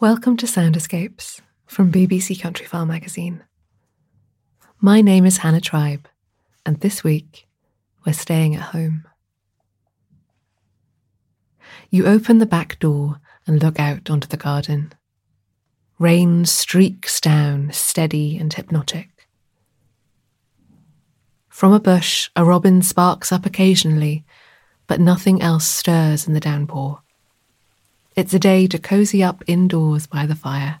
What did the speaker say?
Welcome to Sound Escapes from BBC Countryfile magazine. My name is Hannah Tribe, and this week we're staying at home. You open the back door and look out onto the garden. Rain streaks down, steady and hypnotic. From a bush, a robin sparks up occasionally, but nothing else stirs in the downpour. It's a day to cozy up indoors by the fire.